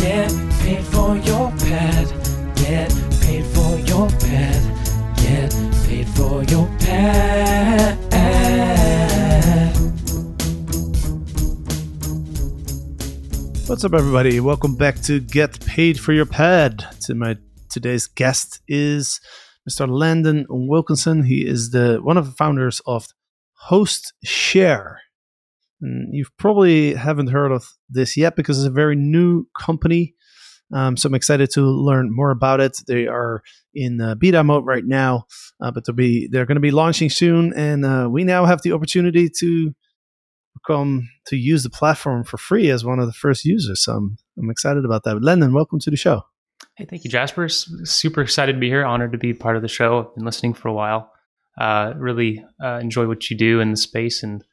Get paid for your pad. Get paid for your pad. Get paid for your pad. What's up, everybody? Welcome back to Get Paid for Your Pad. To my today's guest is Mr. Landon Wilkinson. He is the one of the founders of Host Share. And you probably haven't heard of this yet because it's a very new company. Um, so I'm excited to learn more about it. They are in uh, beta mode right now, uh, but they'll be they're going to be launching soon, and uh, we now have the opportunity to come to use the platform for free as one of the first users. So I'm, I'm excited about that. Landon, welcome to the show. Hey, thank you, Jasper. Super excited to be here. Honored to be part of the show. I've been listening for a while. Uh, really uh, enjoy what you do in the space, and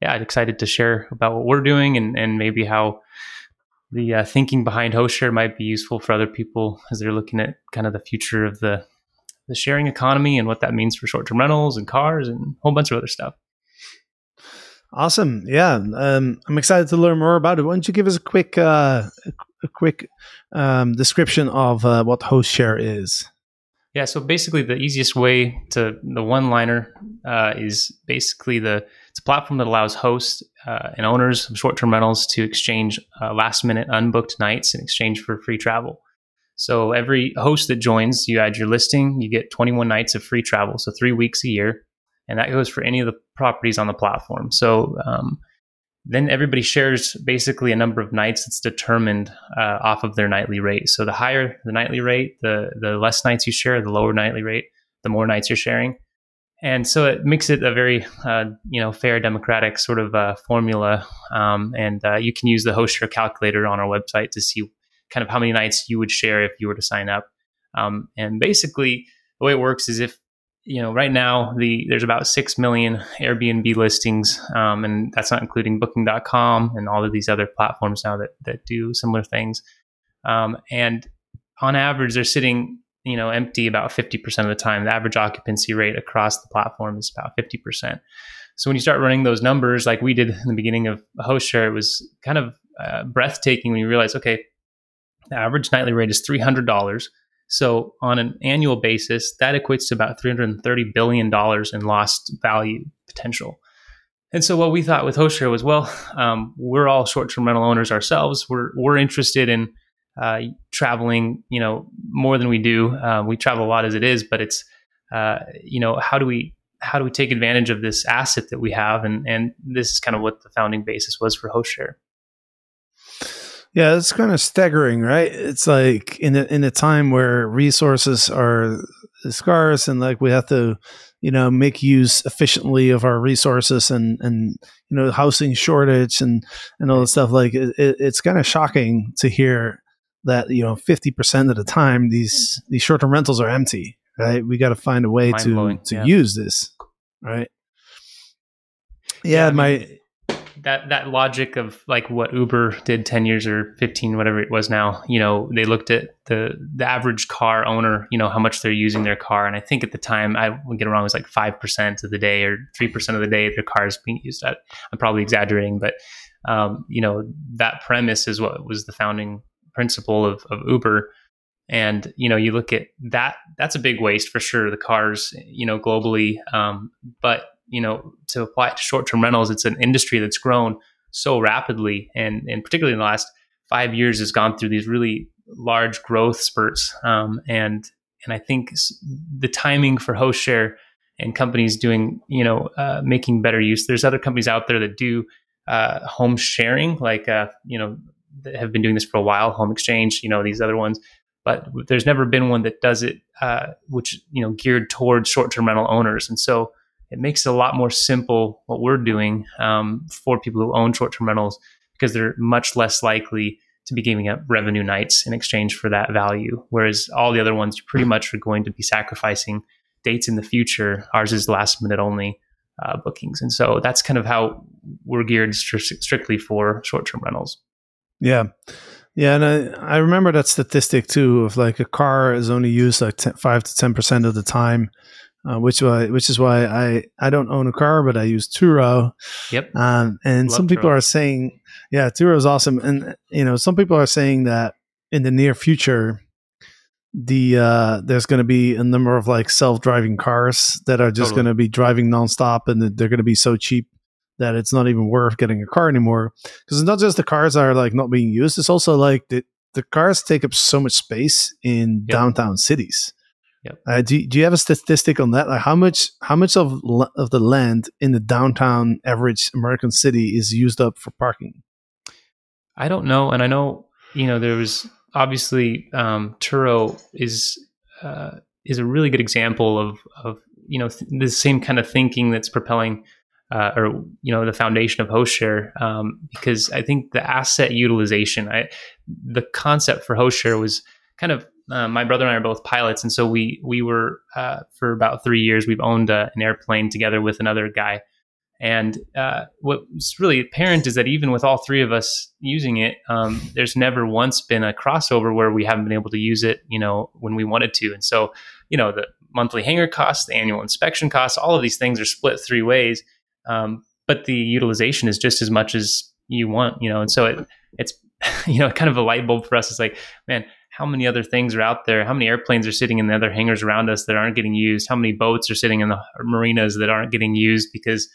yeah, I'm excited to share about what we're doing and and maybe how the uh, thinking behind HostShare might be useful for other people as they're looking at kind of the future of the the sharing economy and what that means for short term rentals and cars and a whole bunch of other stuff. Awesome. Yeah. Um, I'm excited to learn more about it. Why don't you give us a quick, uh, a quick um, description of uh, what HostShare is? Yeah, so basically, the easiest way to the one liner uh, is basically the it's a platform that allows hosts uh, and owners of short term rentals to exchange uh, last minute unbooked nights in exchange for free travel. So every host that joins, you add your listing, you get 21 nights of free travel, so three weeks a year, and that goes for any of the properties on the platform. So um, then everybody shares basically a number of nights that's determined uh, off of their nightly rate. So the higher the nightly rate, the the less nights you share, the lower nightly rate, the more nights you're sharing. And so it makes it a very, uh, you know, fair, democratic sort of uh, formula. Um, and uh, you can use the host share calculator on our website to see kind of how many nights you would share if you were to sign up. Um, and basically, the way it works is if you know, right now the there's about six million Airbnb listings, um, and that's not including Booking.com and all of these other platforms now that that do similar things. Um, and on average, they're sitting, you know, empty about fifty percent of the time. The average occupancy rate across the platform is about fifty percent. So when you start running those numbers, like we did in the beginning of HostShare, it was kind of uh, breathtaking when you realize, okay, the average nightly rate is three hundred dollars so on an annual basis, that equates to about $330 billion in lost value potential. And so what we thought with HostShare was, well, um, we're all short-term rental owners ourselves. We're we're interested in uh, traveling, you know, more than we do. Uh, we travel a lot as it is, but it's, uh, you know, how do we how do we take advantage of this asset that we have? And and this is kind of what the founding basis was for HostShare. Yeah, it's kind of staggering, right? It's like in a, in a time where resources are scarce and like we have to, you know, make use efficiently of our resources and and you know housing shortage and and all this stuff. Like it, it's kind of shocking to hear that you know fifty percent of the time these these short term rentals are empty. Right? We got to find a way to to yeah. use this. Right? Yeah, yeah my. Mean, that that logic of like what Uber did 10 years or 15 whatever it was now you know they looked at the the average car owner you know how much they're using their car and I think at the time I would get it wrong it was like 5% of the day or 3% of the day their car is being used at I'm probably exaggerating but um, you know that premise is what was the founding principle of, of Uber. And you know you look at that that's a big waste for sure the cars you know globally. Um, but you know to apply it to short-term rentals it's an industry that's grown so rapidly and and particularly in the last five years has gone through these really large growth spurts. Um, and and I think the timing for host share and companies doing you know uh, making better use there's other companies out there that do uh, home sharing like uh, you know have been doing this for a while home exchange you know these other ones but there's never been one that does it uh, which you know geared towards short-term rental owners and so it makes it a lot more simple what we're doing um, for people who own short term rentals because they're much less likely to be giving up revenue nights in exchange for that value. Whereas all the other ones, you pretty much are going to be sacrificing dates in the future. Ours is last minute only uh, bookings. And so that's kind of how we're geared stri- strictly for short term rentals. Yeah. Yeah, and I, I remember that statistic too of like a car is only used like 10, five to ten percent of the time, uh, which why which is why I I don't own a car, but I use Turo. Yep. Um, and Love some people Turo. are saying, yeah, Turo is awesome, and you know, some people are saying that in the near future, the uh, there's going to be a number of like self-driving cars that are just Totally. going to be driving nonstop, and they're going to be so cheap that it's not even worth getting a car anymore. Because it's not just the cars are like not being used; it's also like the the cars take up so much space in Yep. downtown cities. Yep. Uh, do, do you have a statistic on that? Like how much how much of of the land in the downtown average American city is used up for parking? I don't know, and I know you know there was obviously um, Turo is uh, is a really good example of of you know th- the same kind of thinking that's propelling uh, or you know the foundation of HostShare um, because I think the asset utilization, I the concept for HostShare was kind of uh, my brother and I are both pilots, and so we we were uh, for about three years we've owned an airplane together with another guy. And uh, what's really apparent is that even with all three of us using it, um, there's never once been a crossover where we haven't been able to use it, you know, when we wanted to. And so, you know, the monthly hangar costs, the annual inspection costs, all of these things are split three ways. Um, but the utilization is just as much as you want, you know. And so it, it's, you know, kind of a light bulb for us. It's like, man, how many other things are out there? How many airplanes are sitting in the other hangars around us that aren't getting used? How many boats are sitting in the marinas that aren't getting used because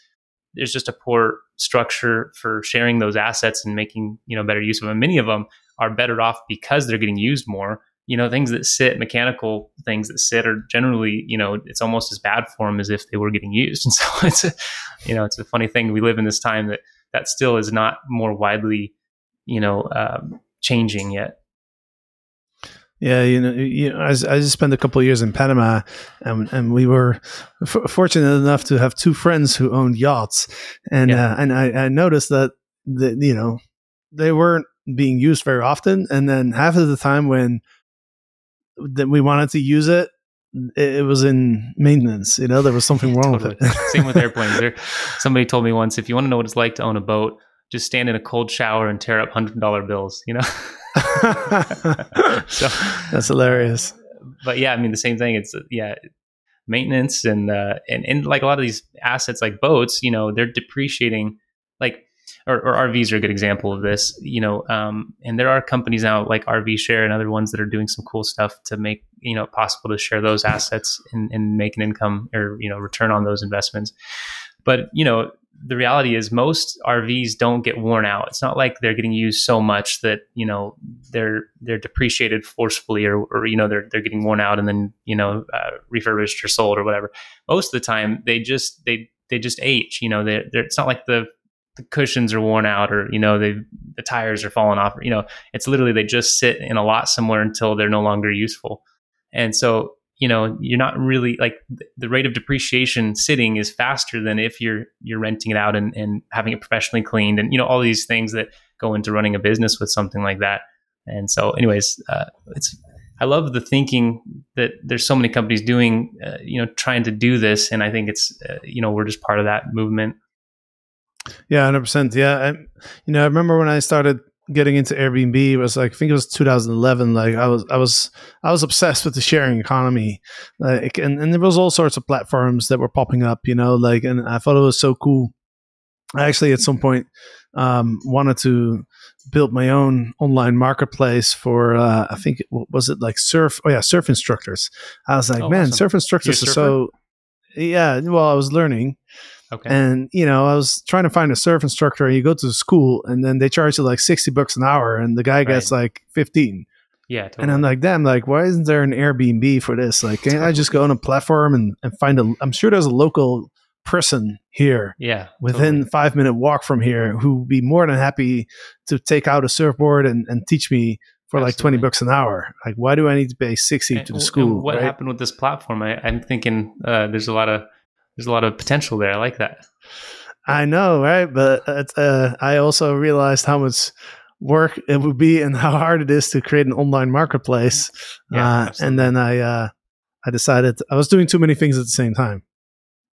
there's just a poor structure for sharing those assets and making you know better use of them. Many of them are better off because they're getting used more. You know, things that sit, mechanical things that sit, are generally you know it's almost as bad for them as if they were getting used. And so it's a, you know it's a funny thing. We live in this time that that still is not more widely you know um, changing yet. Yeah, you know, you know, I, I just spent a couple of years in Panama, and and we were f- fortunate enough to have two friends who owned yachts, and Yeah. uh, and I, I noticed that the you know they weren't being used very often, and then half of the time when that we wanted to use it, it, was in maintenance. You know, there was something wrong Totally. with it. Same with airplanes. There, somebody told me once, if you want to know what it's like to own a boat, just stand in a cold shower and tear up hundred dollar bills. You know. so, That's hilarious. but yeah, I mean the same thing. It's yeah, maintenance and uh, and and like a lot of these assets, like boats, you know, they're depreciating. Like or, or RVs are a good example of this. You know, um, and there are companies now like RV Share and other ones that are doing some cool stuff to make you know possible to share those assets and, and make an income or you know return on those investments. But you know, the reality is most RVs don't get worn out. It's not like they're getting used so much that you know they're they're depreciated forcefully or, or you know they're they're getting worn out and then you know uh, refurbished or sold or whatever. Most of the time, they just they they just age. You know, they they're, it's not like the the cushions are worn out or you know the tires are falling off. You know, it's literally they just sit in a lot somewhere until they're no longer useful. And so you know you're not really like the rate of depreciation sitting is faster than if you're you're renting it out and, and having it professionally cleaned and you know all these things that go into running a business with something like that and so anyways uh, it's i love the thinking that there's so many companies doing uh, you know trying to do this and i think it's uh, you know we're just part of that movement Yeah, hundred percent. Yeah, I, you know, I remember when I started getting into Airbnb. It was like I think it was 2011. Like I was, I was, I was obsessed with the sharing economy. Like, and and there was all sorts of platforms that were popping up. You know, like, and I thought it was so cool. I actually at some point um, wanted to build my own online marketplace for uh, I think what was it like surf oh yeah surf instructors I was like Oh, man awesome. surf instructors You're so yeah well I was learning okay and you know, I was trying to find a surf instructor. And you go to the school, and then they charge you like sixty bucks an hour, and the guy gets like fifteen. yeah totally. And I'm like, damn, like, why isn't there an Airbnb for this? Like, can't I just go on a platform and, and find a? I'm sure there's a local person here yeah within totally. five minute walk from here who would be more than happy to take out a surfboard and, and teach me for like 20 bucks an hour. Like, why do I need to pay 60 And to the school? what right? happened with this platform I, i'm thinking uh, there's a lot of there's a lot of potential there i like that I know, right? But uh, I also realized how much work it would be and how hard it is to create an online marketplace. Yeah, uh, and then I, uh, I decided I was doing too many things at the same time.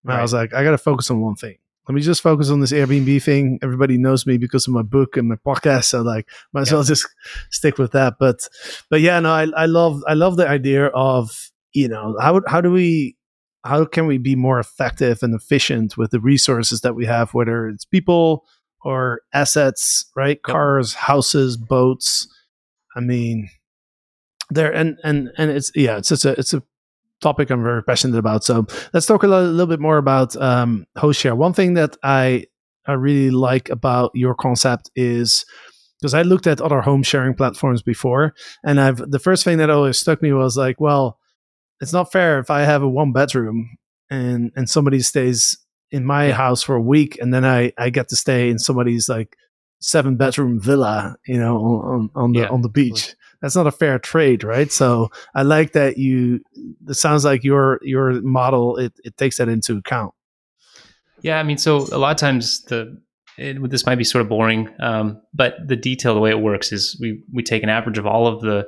And I was like, I got to focus on one thing. Let me just focus on this Airbnb thing. Everybody knows me because of my book and my podcast, so like, might as Yeah. well just stick with that. But, but yeah, no, I, I love, I love the idea of you know how how do we how can we be more effective and efficient with the resources that we have, whether it's people or assets, right? Cars, houses, boats. I mean, there and and and it's yeah it's just a it's a topic i'm very passionate about so let's talk a little, little bit more about um host share one thing that i i really like about your concept is because i looked at other home sharing platforms before and i've the first thing that always struck me was like well it's not fair if i have a one bedroom and and somebody stays in my house for a week and then i i get to stay in somebody's like seven bedroom villa you know on, on, on the Yeah, on the beach. That's not a fair trade right? So i like that you it sounds like your your model it, it takes that into account. Yeah, I mean, so a lot of times the it, this might be sort of boring, um, but the detail, the way it works is we we take an average of all of the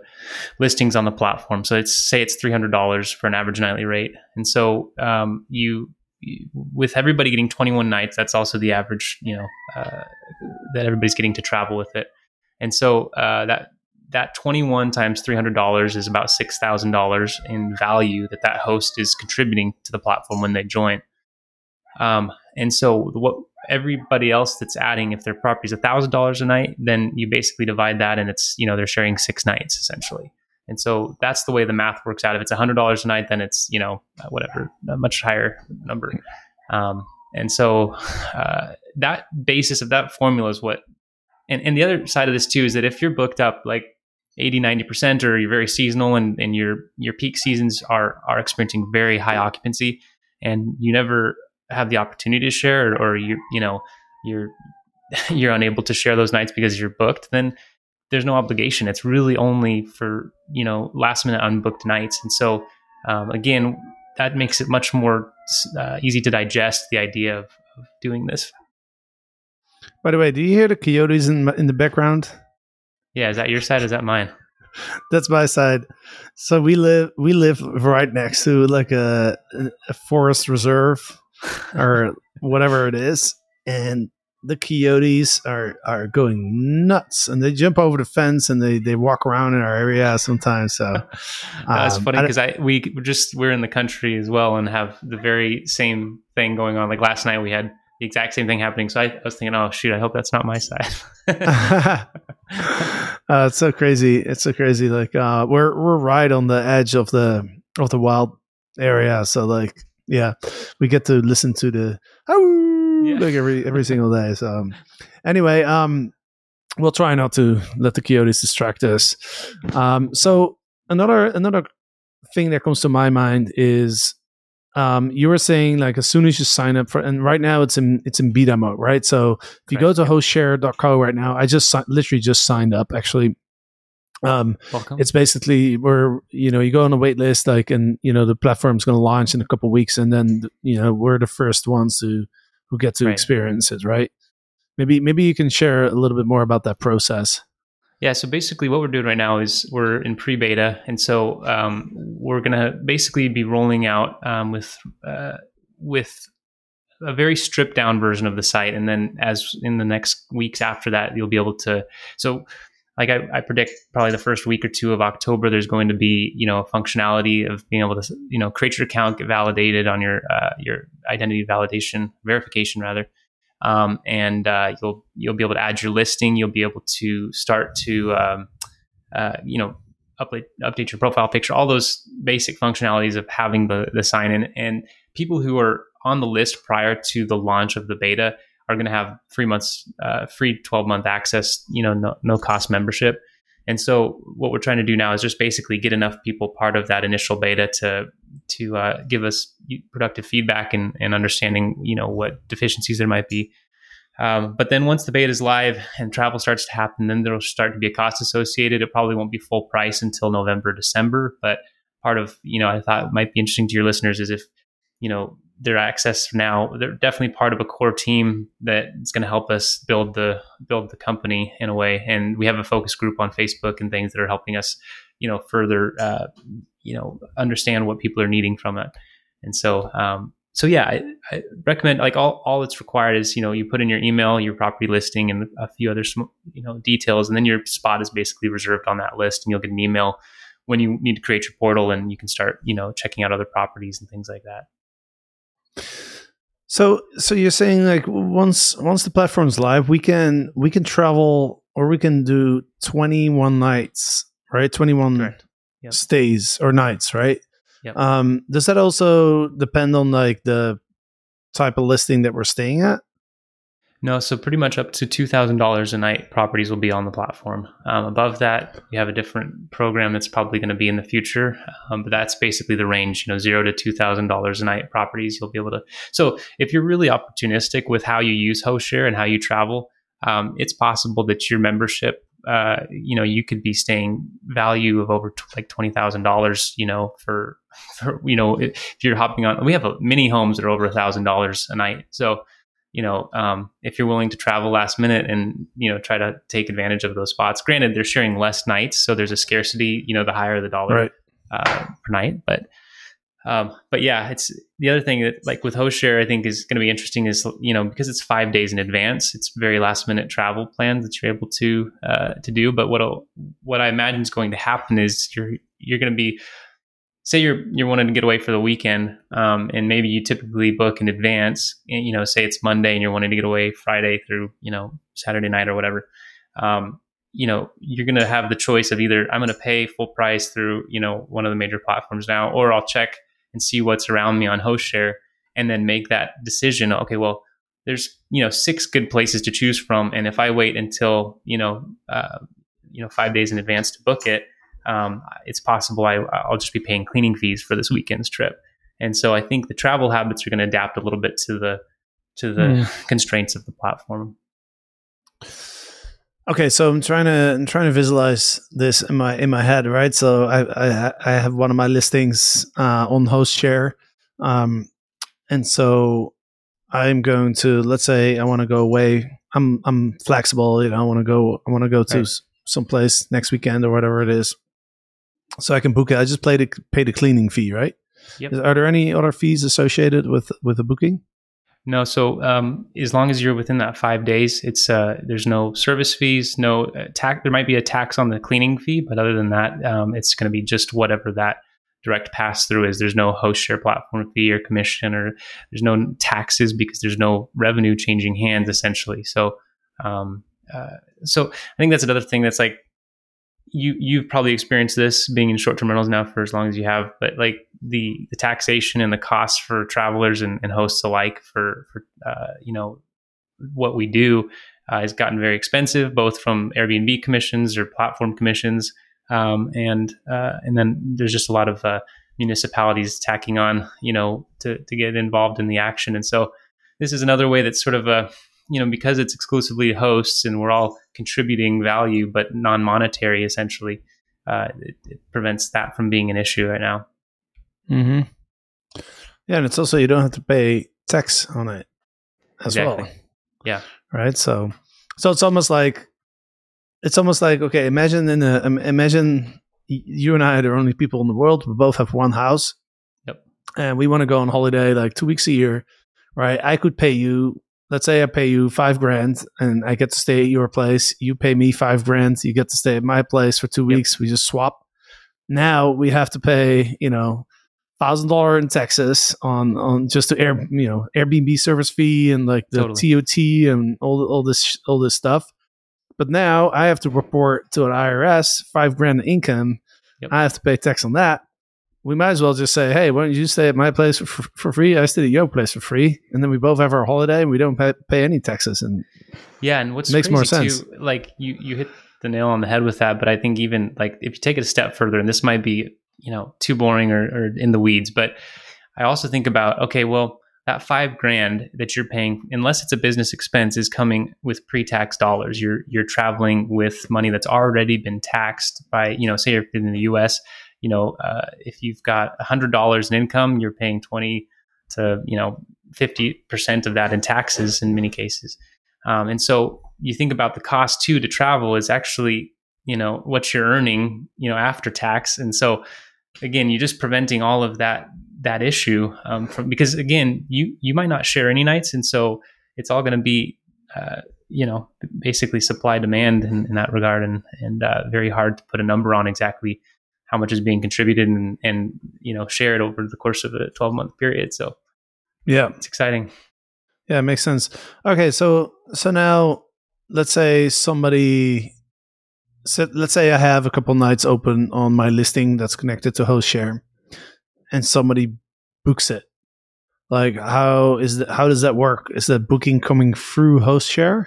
listings on the platform. So it's say it's three hundred dollars for an average nightly rate, and so um, you, you with everybody getting twenty one nights, that's also the average, you know, uh, that everybody's getting to travel with it, and so uh, that that 21 times $300 is about $6,000 in value that that host is contributing to the platform when they join. Um, and so what everybody else that's adding, if their property is a $1,000 a night, then you basically divide that and it's, you know, they're sharing six nights essentially. And so that's the way the math works out. If it's a $100 a night, then it's, you know, whatever, a much higher number. Um, and so uh, that basis of that formula is what, and, and the other side of this too is that if you're booked up like 80, 90% or you're very seasonal and, and your, your peak seasons are, are experiencing very high occupancy and you never have the opportunity to share or, or you, you know, you're, you're unable to share those nights because you're booked, then there's no obligation. It's really only for, you know, last minute unbooked nights. And so, um, again, that makes it much more uh, easy to digest the idea of, of doing this. by the way do you hear the coyotes in in the background Yeah. Is that your side? Is that mine? that's my side so we live we live right next to like a, a forest reserve or whatever it is and the coyotes are are going nuts and they jump over the fence and they they walk around in our area sometimes so That's um, funny because I we we're just we're in the country as well and have the very same thing going on. Like last night we had the exact same thing happening. So I, I was thinking, oh shoot, I hope that's not my side. uh, it's so crazy it's so crazy like uh we're we're right on the edge of the of the wild area so like yeah we get to listen to the "Ow!" Yeah. like every every single day so um, anyway um we'll try not to let the coyotes distract us um so another another thing that comes to my mind is um, you were saying like as soon as you sign up for and right now it's in it's in beta mode right so if you go to hostshare.co right now i just si- literally just signed up actually um, Welcome. it's basically where you know you go on a wait list like and you know the platform's going to launch in a couple weeks and then you know we're the first ones to who get to Right. experience it right maybe maybe you can share a little bit more about that process Yeah, so basically, what we're doing right now is we're in pre-beta, and so um, we're going to basically be rolling out um, with uh, with a very stripped down version of the site, and then as in the next weeks after that, you'll be able to. So, like I, I predict, probably the first week or two of October, there's going to be you know a functionality of being able to you know create your account, get validated on your uh, your identity validation verification rather um, and uh, you'll you'll be able to add your listing. You'll be able to start to um, uh, you know update update your profile picture. All those basic functionalities of having the the sign in. And people who are on the list prior to the launch of the beta are going to have free months, uh, free twelve month access. You know, no no cost membership. And so what we're trying to do now is just basically get enough people part of that initial beta to to uh, give us productive feedback and, and understanding, you know, what deficiencies there might be. Um, but then once the beta is live and travel starts to happen, then there'll start to be a cost associated. It probably won't be full price until November, December. But part of, you know, I thought might be interesting to your listeners is if, you know, their access now, they're definitely part of a core team that is going to help us build the build the company in a way. And we have a focus group on Facebook and things that are helping us, you know, further, uh, you know, understand what people are needing from it. And so, um, so yeah, I, I, recommend like all, all that's required is, you know, you put in your email, your property listing and a few other, sm- you know, details. And then your spot is basically reserved on that list and you'll get an email when you need to create your portal and you can start, you know, checking out other properties and things like that. So, so you're saying like once once the platform's live, we can we can travel or we can do 21 nights, right? 21 Correct. Yep. stays or nights, right? Yep. Um, does that also depend on like the type of listing that we're staying at? No, so pretty much up to two thousand dollars a night, properties will be on the platform. Um, above that, we have a different program that's probably going to be in the future, um, but that's basically the range. You know, zero to two thousand dollars a night properties. You'll be able to. So if you're really opportunistic with how you use HostShare and how you travel, um, it's possible that your membership, uh, you know, you could be staying value of over t- like twenty thousand dollars. You know, for for you know, if you're hopping on, we have mini homes that are over a thousand dollars a night. So you know, um, if you're willing to travel last minute and you know try to take advantage of those spots. Granted, they're sharing less nights, so there's a scarcity. You know, the higher the dollar Right. uh, per night, but um, but yeah, it's the other thing that like with host share, I think is going to be interesting is you know because it's five days in advance, it's very last minute travel plans that you're able to uh, to do. But what what I imagine is going to happen is you're you're going to be say you're you're wanting to get away for the weekend, um, and maybe you typically book in advance. And, you know, say it's Monday and you're wanting to get away Friday through you know Saturday night or whatever. Um, you know, you're going to have the choice of either I'm going to pay full price through you know one of the major platforms now, or I'll check and see what's around me on HostShare, and then make that decision. Okay, well, there's you know six good places to choose from, and if I wait until you know uh, you know five days in advance to book it um, it's possible I, I'll just be paying cleaning fees for this weekend's trip. And so I think the travel habits are going to adapt a little bit to the to the Mm. constraints of the platform. Okay, so I'm trying to I'm trying to visualize this in my in my head, right? So I I, I have one of my listings uh, on HostShare, um, and so I'm going to let's say I want to go away. I'm I'm flexible, you know. I want to go. I want to go to Right. s someplace next weekend or whatever it is. So I can book it. I just pay the pay the cleaning fee, right? Yep. Is- Are there any other fees associated with with the booking? No, so um, as long as you're within that five days, it's uh, there's no service fees, no uh, tax. There might be a tax on the cleaning fee, but other than that, um, it's going to be just whatever that direct pass through is. There's no host share platform fee or commission, or there's no taxes because there's no revenue changing hands essentially. So, um, uh, so I think that's another thing that's like you you've probably experienced this being in short term rentals now for as long as you have, but like the the taxation and the costs for travelers and, and hosts alike for for uh, you know what we do uh, has gotten very expensive, both from Airbnb commissions or platform commissions, um, and uh, and then there's just a lot of uh, municipalities tacking on, you know, to to get involved in the action, and so this is another way that's sort of a you know because it's exclusively hosts and we're all contributing value but non-monetary essentially uh, it, it prevents that from being an issue right now Mm-hmm. Yeah, and it's also you don't have to pay tax on it as well. Yeah. Right. So, so it's almost like it's almost like okay. Imagine in a im- imagine you and I are the only people in the world. We both have one house. Yep. And we want to go on holiday like two weeks a year, right? I could pay you. Let's say I pay you five grand, and I get to stay at your place. You pay me five grand. You get to stay at my place for two Yep. weeks. We just swap. Now we have to pay, you know, thousand dollar in Texas on on just the air you know Airbnb service fee and like the Totally. TOT and all all this all this stuff. But now I have to report to an IRS five grand in income. Yep. I have to pay tax on that. We might as well just say, hey, why don't you stay at my place for, for free? I stay at your place for free, and then we both have our holiday and we don't pay, pay any taxes. And Yeah, and what's Makes crazy more sense. too, like you you hit the nail on the head with that, but I think even like if you take it a step further, and this might be you know too boring or, or in the weeds, but I also think about okay, well that five grand that you're paying, unless it's a business expense, is coming with pre-tax dollars. You're you're traveling with money that's already been taxed by you know say you're in the U.S. You know uh, if you've got hundred dollars in income, you're paying twenty to you know fifty percent of that in taxes in many cases. Um, and so you think about the cost too to travel is actually, you know, what you're earning, you know, after tax. And so again, you're just preventing all of that that issue um, from because again, you you might not share any nights, and so it's all going to be, uh, you know, basically supply demand in, in that regard, and and uh, very hard to put a number on exactly how much is being contributed and and you know shared over the course of a 12 month period. So yeah, it's exciting. Yeah, it makes sense. Okay, so so now let's say somebody so let's say I have a couple nights open on my listing that's connected to HostShare, and somebody books it. Like, how is that? How does that work? Is that booking coming through HostShare?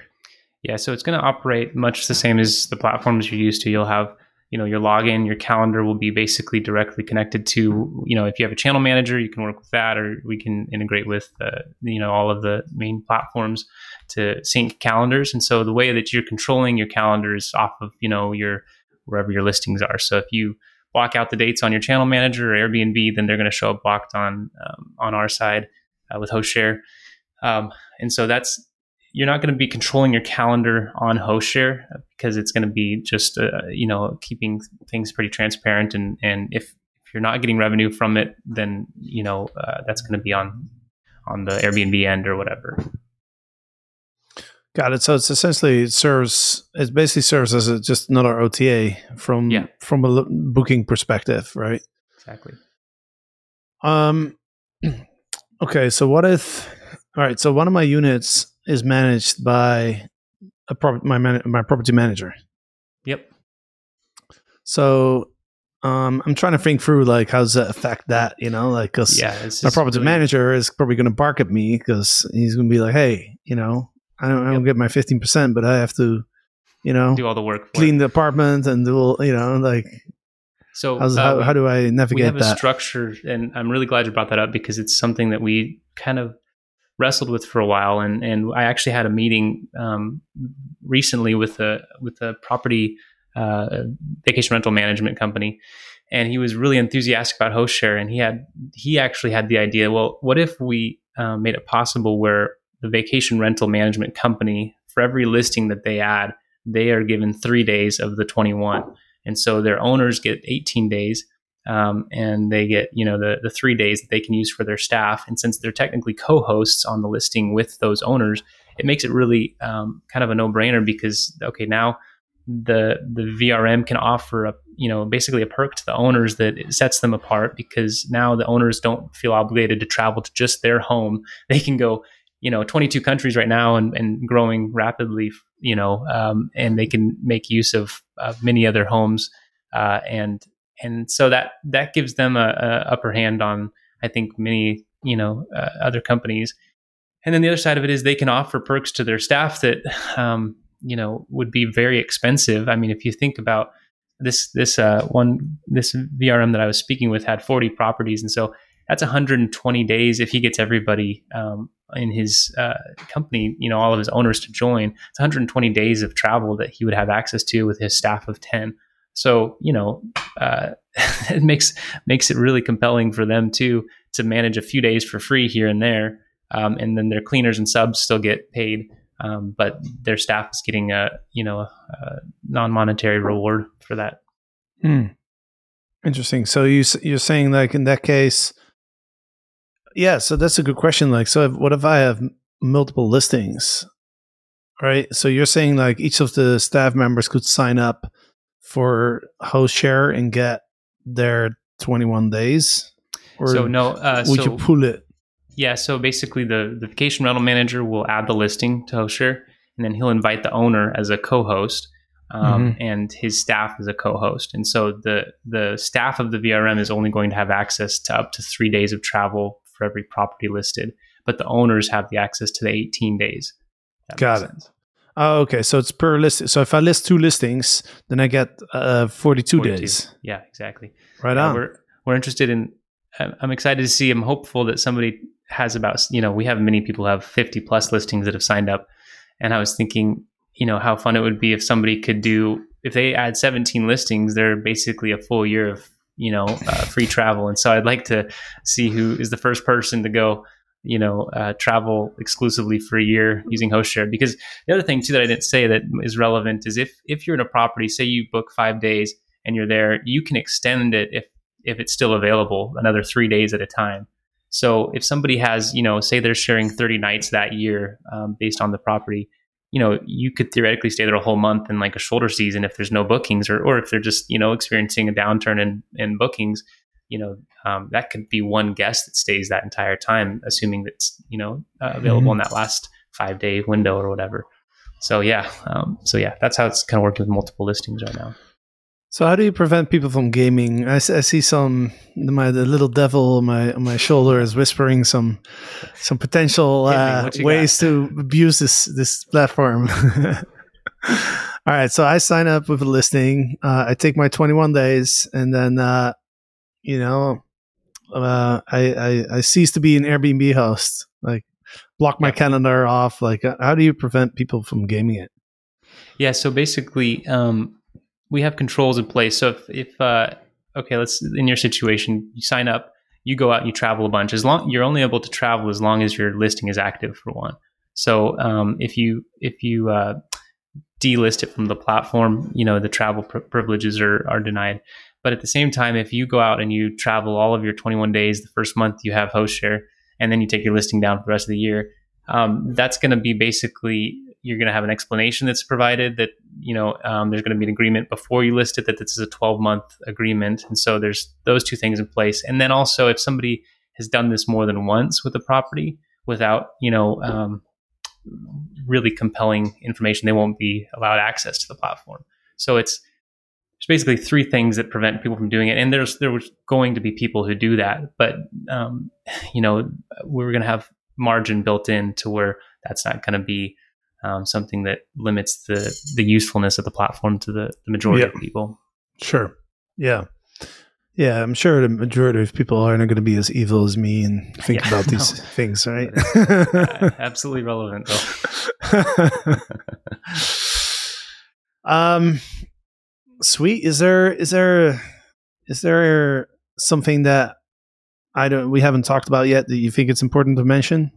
Yeah, so it's going to operate much the same as the platforms you're used to. You'll have you know your login your calendar will be basically directly connected to you know if you have a channel manager you can work with that or we can integrate with uh, you know all of the main platforms to sync calendars. And so the way that you're controlling your calendar is off of you know your wherever your listings are. So if you block out the dates on your channel manager or airbnb then they're going to show up blocked on um, on our side uh, with hostshare um, and so that's you're not going to be controlling your calendar on HostShare because it's going to be just uh, you know keeping things pretty transparent and and if, if you're not getting revenue from it then you know uh, that's going to be on on the Airbnb end or whatever. Got it. So it's essentially it serves it basically serves as a, just another OTA from Yeah. from a booking perspective, right? Exactly. Um. Okay, so what if? All right, so one of my units is managed by a prop- my man- my property manager. Yep. So, um, I'm trying to think through like how does that affect that? You know, like because Yeah. My property really- manager is probably going to bark at me because he's going to be like, "Hey, you know, I don't, I don't Yep. get my 15 percent, but I have to, you know, do all the work. Clean it. the apartment and do all, you know, like So uh, how how do I we navigate have a that? structure, and I'm really glad you brought that up because it's something that we kind of wrestled with for a while, and and I actually had a meeting um, recently with a with a property uh, vacation rental management company, and he was really enthusiastic about HostShare, and he had he actually had the idea. Well, what if we uh, made it possible where the vacation rental management company, for every listing that they add, they are given three days of the 21 and so their owners get 18 days um, and they get you know the, the three days that they can use for their staff. And since they're technically co-hosts on the listing with those owners it makes it really um, kind of a no-brainer because okay now the the vrm can offer a you know basically a perk to the owners that sets them apart because now the owners don't feel obligated to travel to just their home. They can go you know 22 countries right now and, and growing rapidly you know um, and they can make use of, of many other homes uh, and and so that that gives them a, a upper hand on i think many you know uh, other companies and then the other side of it is they can offer perks to their staff that um, you know would be very expensive i mean if you think about this this uh, one this vrm that i was speaking with had 40 properties and so that's 120 days if he gets everybody um, in his uh, company, you know, all of his owners to join. It's 120 days of travel that he would have access to with his staff of 10. So, you know, uh, it makes makes it really compelling for them too to manage a few days for free here and there, um, and then their cleaners and subs still get paid, um, but their staff is getting a you know a non monetary reward for that. Hmm. Interesting. So you you're saying like in that case, yeah. So that's a good question. Like, so if, what if I have multiple listings, right? So you're saying like each of the staff members could sign up for host share and get their 21 days, or so no, uh, would so you pull it? Yeah, so basically the, the vacation rental manager will add the listing to HostShare, and then he'll invite the owner as a co-host, um, and his staff as a co-host. And so the the staff of the VRM is only going to have access to up to three days of travel for every property listed, but the owners have the access to the 18 days. That Got it. sense. Oh, okay. So it's per list. So if I list two listings, then I get uh, 42, 42. days. Yeah, exactly. Right on. we're we're interested in. I'm I'm excited to see. I'm hopeful that somebody has about you know we have many people who have 50 plus listings that have signed up, and I was thinking you know how fun it would be if somebody could do if they add 17 listings, they're basically a full year of you know uh, free travel, and so I'd like to see who is the first person to go you know uh, travel exclusively for a year using HostShare because the other thing too that I didn't say that is relevant is if if you're in a property, say you book five days and you're there, you can extend it if if it's still available another three days at a time. So if somebody has, you know, say they're sharing 30 nights that year um, based on the property, you know, you could theoretically stay there a whole month in like a shoulder season if there's no bookings or, or if they're just, you know, experiencing a downturn in, in bookings, you know, um, that could be one guest that stays that entire time, assuming that's, you know, uh, available in that last five day window or whatever. so yeah, um, so yeah, that's how it's kind of working with multiple listings right now. So how do you prevent people from gaming? I, I see some my the little devil on my on my shoulder is whispering some some potential uh, ways got? to abuse this this platform. All right, so I sign up with a listing. Uh, I take my 21 days, and then uh, you know, uh, I, I I cease to be an Airbnb host. Like block my calendar off. Like, uh, how do you prevent people from gaming it? Yeah, so basically, um, we have controls in place. So if, if uh, okay, let's in your situation, you sign up, you go out and you travel a bunch. As long you're only able to travel as long as your listing is active for one. So um, if you if you uh, delist it from the platform, you know the travel pr- privileges are are denied. But at the same time, if you go out and you travel all of your 21 days, the first month you have host share, and then you take your listing down for the rest of the year, um, that's going to be basically you're going to have an explanation that's provided that you know um, there's going to be an agreement before you list it that this is a 12 month agreement. And so there's those two things in place. And then also if somebody has done this more than once with the property without you know um, really compelling information they won't be allowed access to the platform. So it's there's basically three things that prevent people from doing it and there's there was going to be people who do that but um, you know we're going to have margin built in to where that's not going to be um, something that limits the the usefulness of the platform to the, the majority of people. Sure. Yeah. Yeah, I'm sure the majority of people aren't going to be as evil as me and think yeah, about no. these things, right? absolutely relevant, though. um, sweet. Is there is there is there something that I don't we haven't talked about yet that you think it's important to mention?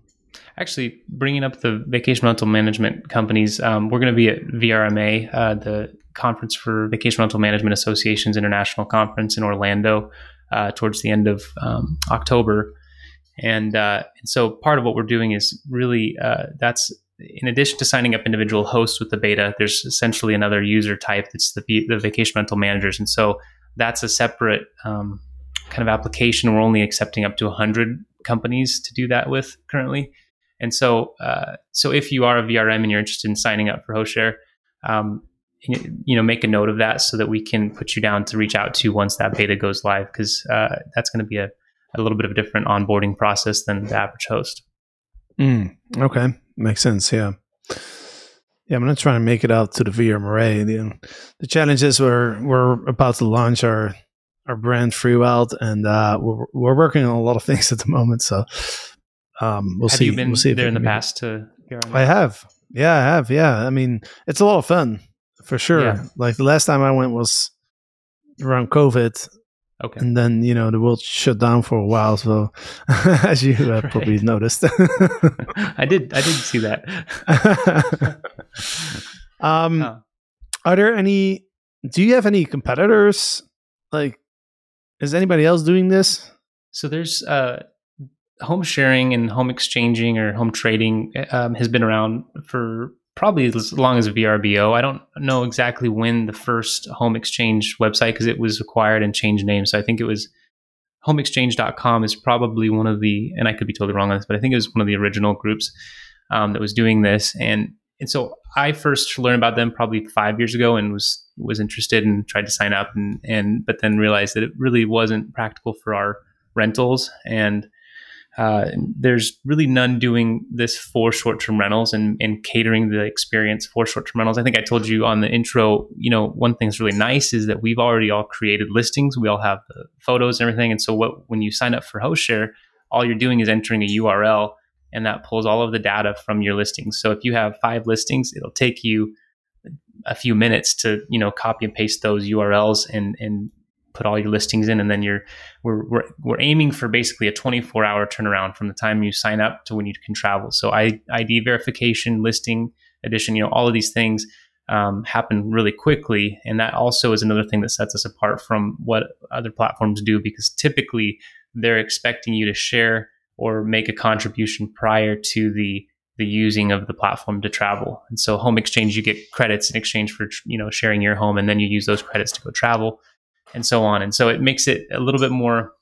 Actually, bringing up the vacation rental management companies, um, we're going to be at VRMA, uh, the conference for Vacation Rental Management Associations International Conference in Orlando, uh, towards the end of um, October. And, uh, and so part of what we're doing is really uh, that's in addition to signing up individual hosts with the beta, there's essentially another user type that's the, the vacation rental managers. And so that's a separate um, kind of application. We're only accepting up to 100 companies to do that with currently. And so, uh, so if you are a VRM and you're interested in signing up for HostShare, um, you know, make a note of that so that we can put you down to reach out to once that beta goes live, because uh, that's going to be a, a little bit of a different onboarding process than the average host. Mm, okay, makes sense. Yeah, yeah. I'm not trying to make it out to the VRMA. The, the challenges we're we're about to launch our our brand Freewild, and uh, we're we're working on a lot of things at the moment. So um, we'll have see. you been we'll see there in the past to? I have. Yeah, I have. Yeah, I mean, it's a lot of fun for sure. Yeah. Like the last time I went was around COVID. Okay. And then you know the world shut down for a while, so as you uh, right. probably noticed, I did. I did see that. um, oh. are there any? Do you have any competitors? Like, is anybody else doing this? So there's uh, home sharing and home exchanging or home trading um, has been around for probably as long as VRBO. I don't know exactly when the first home exchange website because it was acquired and changed names. So I think it was homeexchange.com is probably one of the, and I could be totally wrong on this, but I think it was one of the original groups um, that was doing this. And and so I first learned about them probably five years ago and was was interested and tried to sign up and and but then realized that it really wasn't practical for our rentals and uh, there's really none doing this for short-term rentals and, and catering the experience for short-term rentals. I think I told you on the intro, you know, one thing that's really nice is that we've already all created listings. We all have the photos and everything. And so what when you sign up for HostShare, all you're doing is entering a URL and that pulls all of the data from your listings. So if you have five listings, it'll take you a few minutes to, you know, copy and paste those URLs and, and put all your listings in, and then you're we're we're, we're aiming for basically a 24 hour turnaround from the time you sign up to when you can travel. So I, ID verification, listing addition, you know, all of these things um, happen really quickly, and that also is another thing that sets us apart from what other platforms do because typically they're expecting you to share or make a contribution prior to the the using of the platform to travel. And so home exchange, you get credits in exchange for you know sharing your home, and then you use those credits to go travel and so on. And so it makes it a little bit more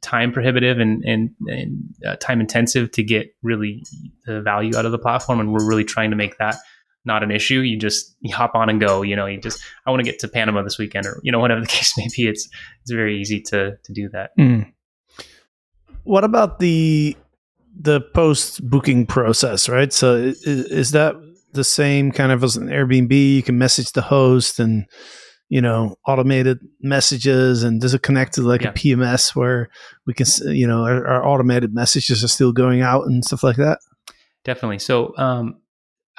time prohibitive and, and, and uh, time intensive to get really the value out of the platform. And we're really trying to make that not an issue. You just you hop on and go. You know, you just I want to get to Panama this weekend, or you know, whatever the case may be. It's it's very easy to to do that. Mm. What about the the post booking process? Right. So is, is that the same kind of as an Airbnb? You can message the host and you know automated messages and does it connect to like Yeah. a pms where we can you know our, our automated messages are still going out and stuff like that Definitely. So um,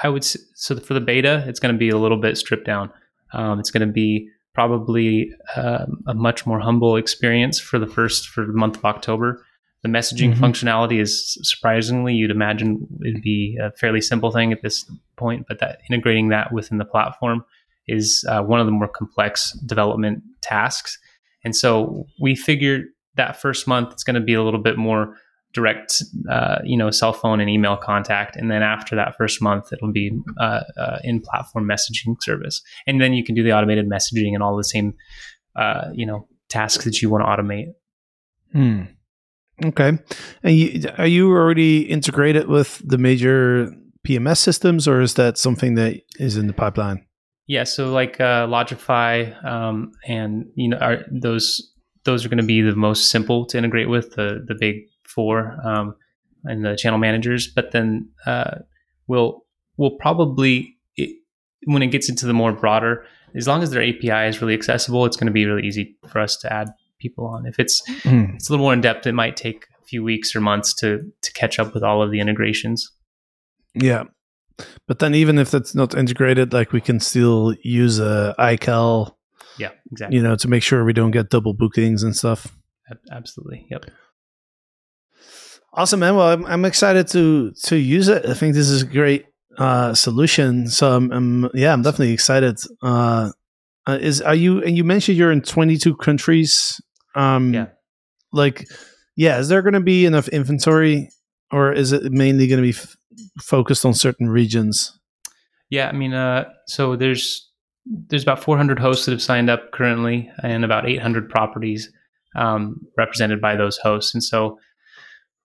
I would so for the beta, it's going to be a little bit stripped down. Um, it's going to be probably um, a much more humble experience for the first for the month of October. The messaging Mhm. functionality is surprisingly you'd imagine it'd be a fairly simple thing at this point, but that integrating that within the platform is uh, one of the more complex development tasks. And so we figured that first month it's going to be a little bit more direct, uh, you know, cell phone and email contact, and then after that first month, it'll be uh, uh, in-platform messaging service, and then you can do the automated messaging and all the same, uh, you know, tasks that you want to automate. Hmm. Okay. And you, are you already integrated with the major PMS systems, or is that something that is in the pipeline? Yeah, so like uh, Lodgify um, and you know are, those those are going to be the most simple to integrate with the the big four um, and the channel managers. But then uh, we'll we'll probably it, when it gets into the more broader, as long as their API is really accessible, it's going to be really easy for us to add people on. If it's Hmm. it's a little more in depth, it might take a few weeks or months to to catch up with all of the integrations. Yeah. But then, even if that's not integrated, like we can still use a iCal, Yeah, exactly. you know, to make sure we don't get double bookings and stuff. Absolutely. Yep. Awesome, man. Well, I'm, I'm excited to to use it. I think this is a great uh, solution. So, I'm, I'm yeah, I'm definitely excited. Uh, uh, is are you? And you mentioned you're in 22 countries. Um, Yeah. Like, yeah, is there going to be enough inventory, or is it mainly going to be f- focused on certain regions? Yeah, I mean, uh, so there's there's about 400 hosts that have signed up currently, and about 800 properties um, represented by those hosts, and so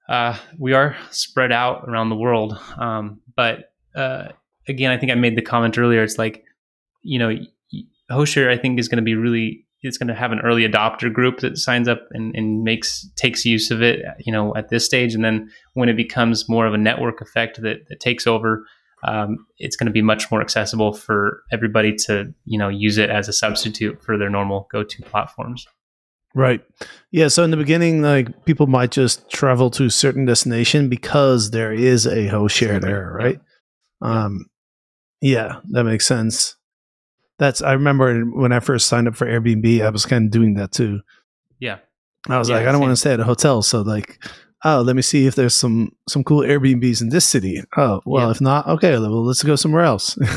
uh, we are spread out around the world. Um, but uh, again, I think I made the comment earlier. It's like, you know, HostShare I think is going to be really it's going to have an early adopter group that signs up and, and makes takes use of it, you know, at this stage, and then when it becomes more of a network effect that, that takes over, um, it's going to be much more accessible for everybody to you know use it as a substitute for their normal go-to platforms. Right. Yeah. So in the beginning, like people might just travel to a certain destination because there is a host share there, right? Um, yeah, that makes sense. That's I remember when I first signed up for Airbnb, I was kind of doing that too. Yeah. I was Yeah, like, I don't want to stay at a hotel, so like, oh, let me see if there's some some cool Airbnbs in this city. Oh, well, Yeah. if not, okay, well, let's go somewhere else.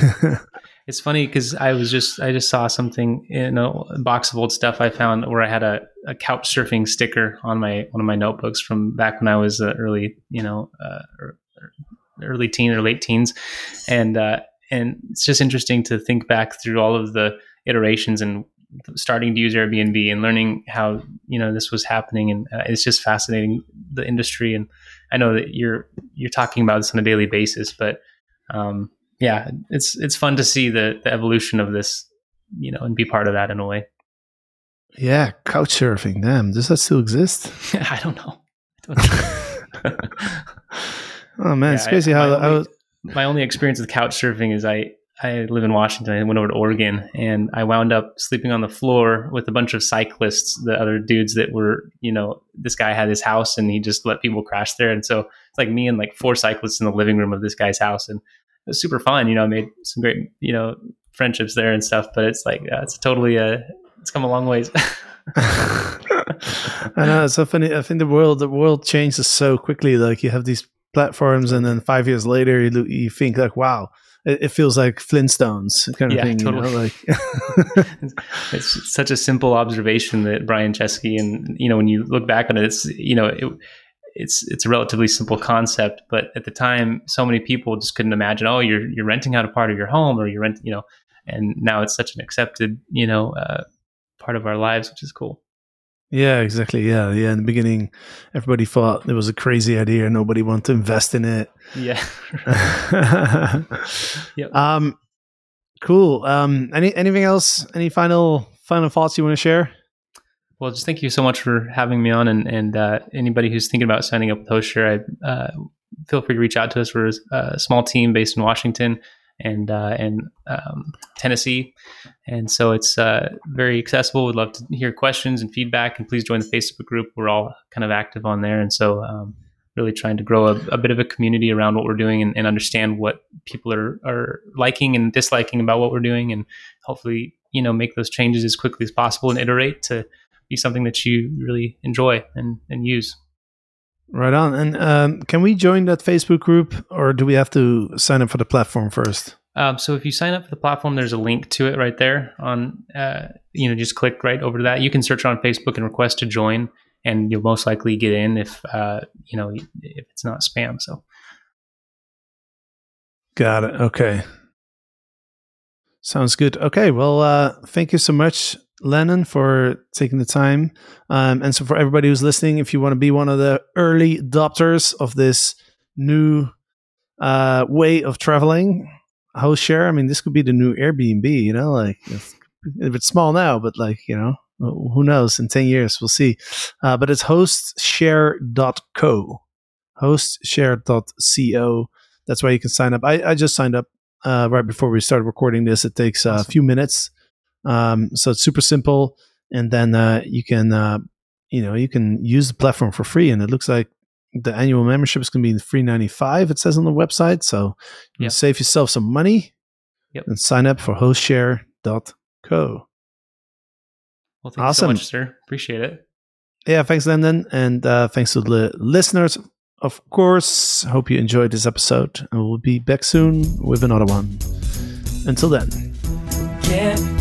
It's funny because I was just I just saw something in a box of old stuff I found where I had a, a couch surfing sticker on my one of my notebooks from back when I was uh, early you know uh, early teen or late teens, and uh, and it's just interesting to think back through all of the iterations and starting to use Airbnb and learning how you know this was happening and uh, it's just fascinating the industry and I know that you're you're talking about this on a daily basis but um, yeah, it's it's fun to see the the evolution of this, you know, and be part of that in a way. yeah, couch surfing. Damn, does that still exist? I don't know. I don't know. Oh man, Yeah, it's crazy I- how I was. My only experience with couch surfing is I I live in Washington. I went over to Oregon and I wound up sleeping on the floor with a bunch of cyclists, the other dudes that were, you know, this guy had his house and he just let people crash there. And so it's like me and like four cyclists in the living room of this guy's house. And it was super fun. You know, I made some great, you know, friendships there and stuff. But it's like, uh, it's totally, uh, it's come a long ways. I know it's so funny. I think the world the world changes so quickly. Like you have these platforms, and then five years later, you you think like, wow, it, it feels like Flintstones kind of Yeah, thing. totally. You know, like it's such a simple observation that Brian Chesky and you know when you look back on it, it's you know it, it's it's a relatively simple concept, but at the time, so many people just couldn't imagine. Oh, you're you're renting out a part of your home, or you're rent, you know, and now it's such an accepted you know uh, part of our lives, which is cool. Yeah, exactly. Yeah, yeah. In the beginning, everybody thought it was a crazy idea. Nobody wanted to invest in it. Yeah. yep. Um, cool. Um, any anything else? Any final final thoughts you want to share? Well, just thank you so much for having me on, and and uh, anybody who's thinking about signing up with HostShare, I, uh, feel free to reach out to us. We're a small team based in Washington and uh, and um, Tennessee, and so it's uh, very accessible. We'd love to hear questions and feedback, and please join the Facebook group. We're all kind of active on there, and so um, really trying to grow a, a, bit of a community around what we're doing and, and, understand what people are are liking and disliking about what we're doing, and hopefully you know make those changes as quickly as possible and iterate to be something that you really enjoy and, and use. Right on. And um, can we join that Facebook group, or do we have to sign up for the platform first? Um, so if you sign up for the platform, there's a link to it right there. On uh, you know, just click right over to that. You can search on Facebook and request to join, and you'll most likely get in if uh, you know if it's not spam. So, got it. Okay, sounds good. Okay, well, uh, thank you so much, Landon, for taking the time. Um, and so, for everybody who's listening, if you want to be one of the early adopters of this new uh, way of traveling, host share. I mean, this could be the new Airbnb, you know, like if it's small now, but like, you know, who knows in 10 years, we'll see. Uh, but it's hostshare.co, hostshare.co. That's where you can sign up. I, I just signed up uh, right before we started recording this. It takes uh, awesome. a few minutes um, so it's super simple, and then uh, you can uh, you know you can use the platform for free, and it looks like the annual membership is going to be three ninety five. It says on the website, so you yep. save yourself some money. Yep. And sign up for hostshare.co. Well, thank awesome. you so much, sir. Appreciate it. Yeah, thanks, Landon. And uh, thanks to the listeners, of course. Hope you enjoyed this episode. And we'll be back soon with another one. Until then. Yeah